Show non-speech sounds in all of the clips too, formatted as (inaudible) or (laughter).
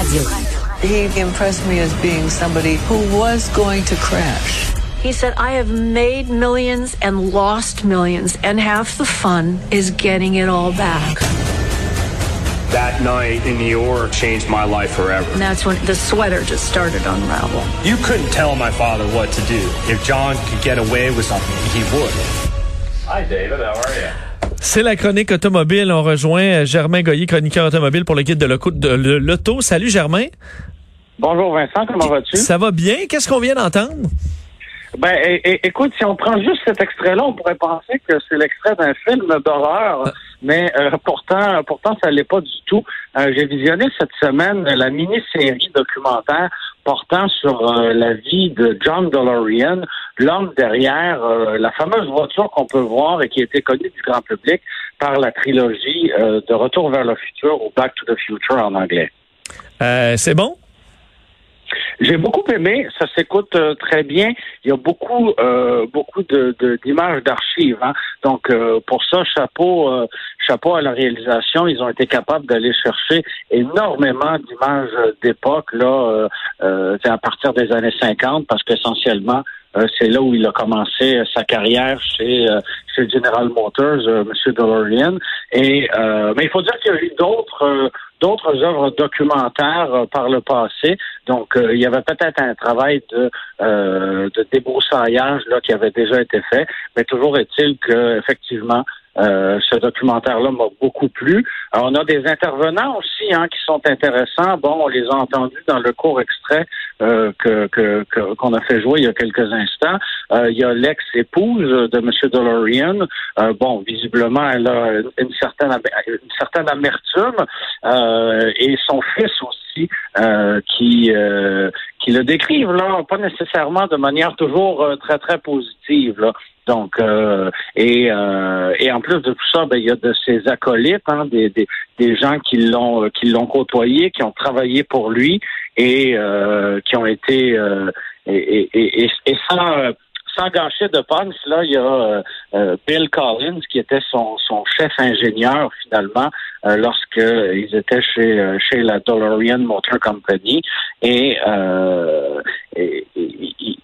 Radio. He impressed me as being somebody who was going to crash. He said, I have made millions and lost millions, and half the fun is getting it all back. That night in New York changed my life forever. And that's when the sweater just started to unravel. You couldn't tell my father what to do. If John could get away with something, he would. Hi, David. How are you? C'est la chronique automobile. On rejoint Germain Goyer, chroniqueur automobile pour le guide de l'auto. Salut Germain. Bonjour Vincent, comment vas-tu? Ça va bien? Qu'est-ce qu'on vient d'entendre? Ben, écoute, si on prend juste cet extrait-là, on pourrait penser que c'est l'extrait d'un film d'horreur, ah. mais euh, pourtant, pourtant, ça l'est pas du tout. Euh, j'ai visionné cette semaine la mini-série documentaire portant sur euh, la vie de John DeLorean, l'homme derrière la fameuse voiture qu'on peut voir et qui a été connue du grand public par la trilogie de Retour vers le futur ou Back to the Future en anglais. c'est bon? J'ai beaucoup aimé, ça s'écoute euh, très bien. Il y a beaucoup, euh, beaucoup de, d'images d'archives. Hein. Donc euh, pour ça, chapeau, chapeau à la réalisation. Ils ont été capables d'aller chercher énormément d'images d'époque là, à partir des années 50, parce qu'essentiellement c'est là où il a commencé sa carrière chez, chez General Motors, M. DeLorean. Et mais il faut dire qu'il y a eu d'autres d'autres œuvres documentaires euh, par le passé. Donc, euh, il y avait peut-être un travail de, euh, de débroussaillage là, qui avait déjà été fait, mais toujours est-il que effectivement, euh, ce documentaire-là m'a beaucoup plu. on a des intervenants aussi hein, qui sont intéressants. Bon, on les a entendus dans le court extrait euh, que qu'on a fait jouer il y a quelques instants. Euh, il y a l'ex-épouse de M. DeLorean. bon, visiblement, elle a une certaine une certaine amertume et son fils aussi qui qui le décrivent là, pas nécessairement de manière toujours très très positive. Là. Donc, euh, et, euh, et en plus de tout ça, ben, il y a de ces acolytes, hein, des, des, des, gens qui l'ont qui l'ont côtoyé, qui ont travaillé pour lui et euh, qui ont été et, et, et, et, sans sans gâcher de punch, là, il y a Bill Collins qui était son, son chef ingénieur finalement lorsqu'ils étaient chez chez la DeLorean Motor Company. Et, et,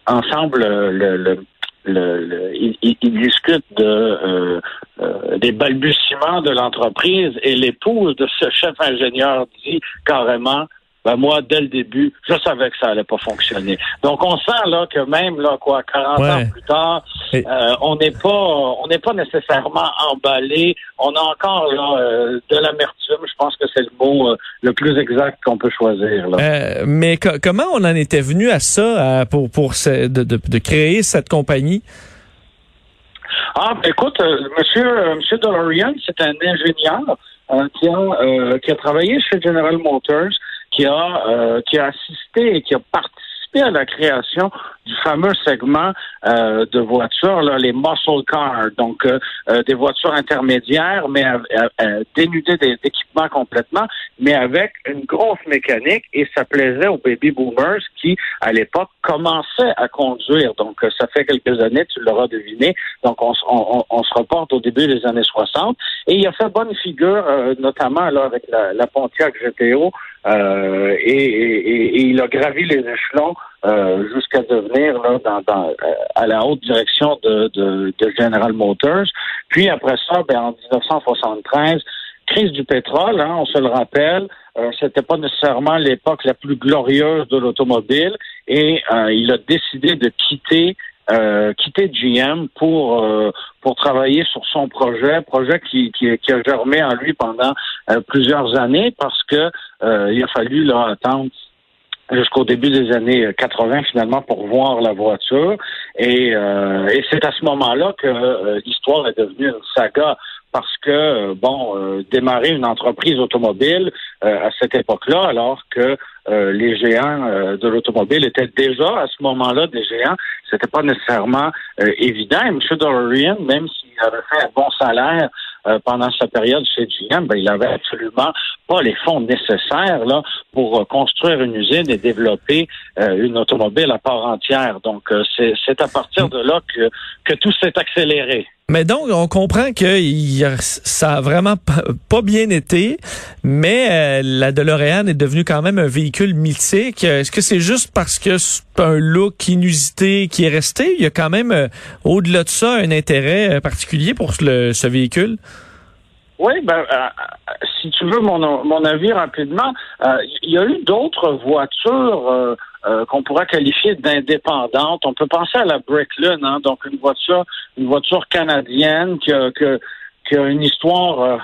ensemble le, le le, il, il, discute de euh, euh, des balbutiements de l'entreprise et l'épouse de ce chef ingénieur dit carrément ben moi, dès le début, je savais que ça allait pas fonctionner. Donc, on sent là que même là, quoi, 40 ans plus tard, euh, on n'est pas, on n'est pas nécessairement emballé. On a encore là euh, de l'amertume. Je pense que c'est le mot euh, le plus exact qu'on peut choisir. Là. mais comment on en était venu à ça pour pour de, de, de créer cette compagnie? Ah, ben écoute, Monsieur Monsieur DeLorean, c'est un ingénieur qui a qui a travaillé chez General Motors qui a, euh, qui a assisté et qui a participé à la création du fameux segment euh, de voitures, là, les muscle cars, donc euh, des voitures intermédiaires, mais dénudées d'équipements complètement, mais avec une grosse mécanique, et ça plaisait aux baby boomers qui, à l'époque, commençaient à conduire. Donc, ça fait quelques années, tu l'auras deviné. Donc, on, on, on, se reporte au début des années 60, et il a fait bonne figure, notamment là avec la, la Pontiac GTO, euh, et, il a gravi les échelons euh, jusqu'à devenir là, dans, euh, à la haute direction de, de, General Motors. Puis après ça, ben, en 1973, crise du pétrole, hein, on se le rappelle, euh, c'était pas nécessairement l'époque la plus glorieuse de l'automobile, et il a décidé de quitter euh, quitter GM pour euh, pour travailler sur son projet, projet qui, qui, qui a germé en lui pendant euh, plusieurs années parce que il a fallu là attendre jusqu'au début des années 80 finalement pour voir la voiture et, et c'est à ce moment-là que l'histoire est devenue une saga parce que, bon, démarrer une entreprise automobile à cette époque-là, alors que euh, les géants euh, de l'automobile étaient déjà à ce moment-là des géants. C'était pas nécessairement euh, évident. Et M. DeLorean, même s'il avait fait un bon salaire pendant sa période chez GM, ben, il avait absolument pas les fonds nécessaires là pour construire une usine et développer une automobile à part entière. Donc c'est à partir de là que que tout s'est accéléré. Mais donc, on comprend que ça a vraiment pas bien été, mais euh, la DeLorean est devenue quand même un véhicule mythique. Est-ce que c'est juste parce que c'est un look inusité qui est resté? Il y a quand même, euh, au-delà de ça, un intérêt euh, particulier pour ce véhicule? Oui, ben, si tu veux mon, mon avis rapidement, il y a eu d'autres voitures euh, qu'on pourrait qualifier d'indépendante. On peut penser à la Bricklin, hein, donc une voiture, une voiture canadienne qui a, qui a une histoire, euh,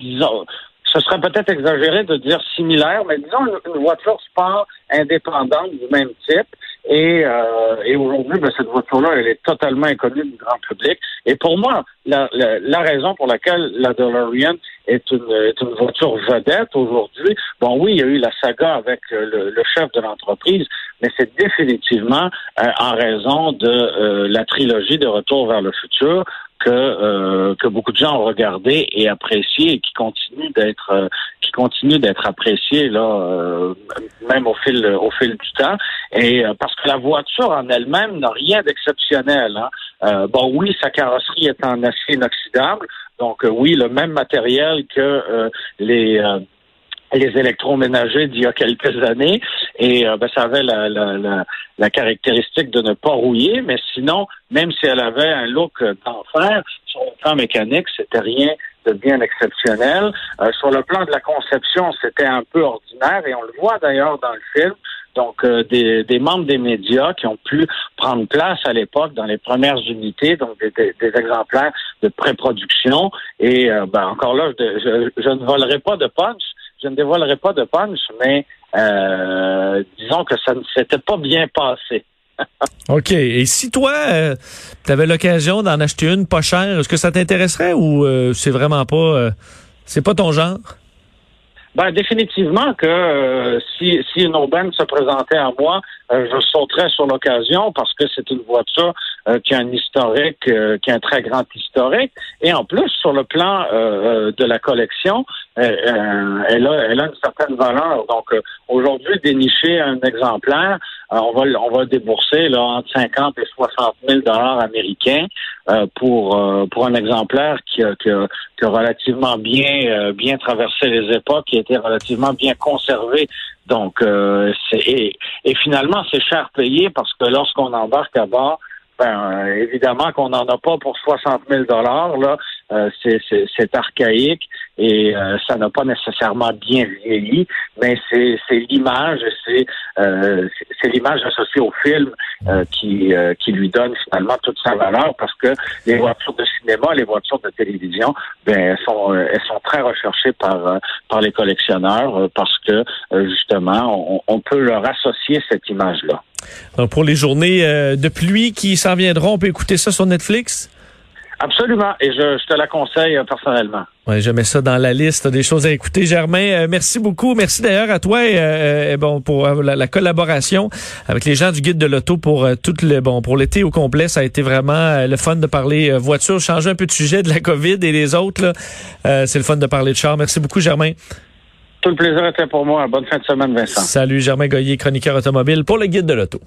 disons, ce serait peut-être exagéré de dire similaire, mais disons une, voiture sport indépendante du même type. Et, euh, et aujourd'hui, ben, cette voiture-là, elle est totalement inconnue du grand public. Et pour moi, la, la, raison pour laquelle la DeLorean est une, est une voiture vedette aujourd'hui, bon oui, il y a eu la saga avec le, le chef de l'entreprise, mais c'est définitivement euh, en raison de euh, la trilogie de Retour vers le futur, que euh, que beaucoup de gens ont regardé et apprécié et qui continue d'être euh, qui continue d'être apprécié là euh, même au fil au fil du temps et parce que la voiture en elle-même n'a rien d'exceptionnel hein. bon oui sa carrosserie est en acier inoxydable donc oui le même matériel que les les électroménagers d'il y a quelques années et euh, ben, ça avait la, la, la, caractéristique de ne pas rouiller, mais sinon, même si elle avait un look d'enfer, sur le plan mécanique, c'était rien de bien exceptionnel. Euh, sur le plan de la conception, c'était un peu ordinaire et on le voit d'ailleurs dans le film. Donc, euh, des, des, membres des médias qui ont pu prendre place à l'époque dans les premières unités, donc des, des, exemplaires de pré-production. Et ben, encore là, je, je, ne volerai pas de punch, je ne dévoilerai pas de punch, mais euh, disons que ça ne s'était pas bien passé. (laughs) OK. Et si toi, euh, tu avais l'occasion d'en acheter une pas chère, est-ce que ça t'intéresserait ou euh, c'est vraiment pas c'est pas ton genre? Ben, définitivement que si, si une aubaine se présentait à moi, je sauterais sur l'occasion parce que c'est une voiture qui a un historique, qui a un très grand historique. Et en plus, sur le plan de la collection, euh, elle, a, elle a une certaine valeur. Donc, euh, aujourd'hui, dénicher un exemplaire, euh, on va on va débourser là, entre 50 et 60 000 dollars américains pour pour un exemplaire qui a, qui a, relativement bien bien traversé les époques, qui a été relativement bien conservé. Donc, et, et, finalement, c'est cher payé parce que lorsqu'on embarque à bord, ben, évidemment qu'on n'en a pas pour 60 000 dollars. Là, euh, c'est archaïque et euh, ça n'a pas nécessairement bien vieilli, mais c'est l'image, c'est euh, l'image associée au film qui qui lui donne finalement toute sa valeur parce que les voitures de cinéma, les voitures de télévision, ben elles sont elles sont très recherchées par par les collectionneurs parce que justement on, on peut leur associer cette image là. pour les journées de pluie qui s'en viendront, on peut écouter ça sur Netflix? Absolument, et je, je te la conseille euh, personnellement. Ouais, je mets ça dans la liste des choses à écouter. Germain, euh, merci beaucoup. Merci d'ailleurs à toi et, euh, bon pour la, collaboration avec les gens du guide de l'auto pour tout le bon pour l'été au complet. Ça a été vraiment le fun de parler voiture, changer un peu de sujet de la COVID et les autres. C'est le fun de parler de char. Merci beaucoup, Germain. Tout le plaisir était pour moi. Bonne fin de semaine, Vincent. Salut, Germain Goyer, chroniqueur automobile pour le guide de l'auto.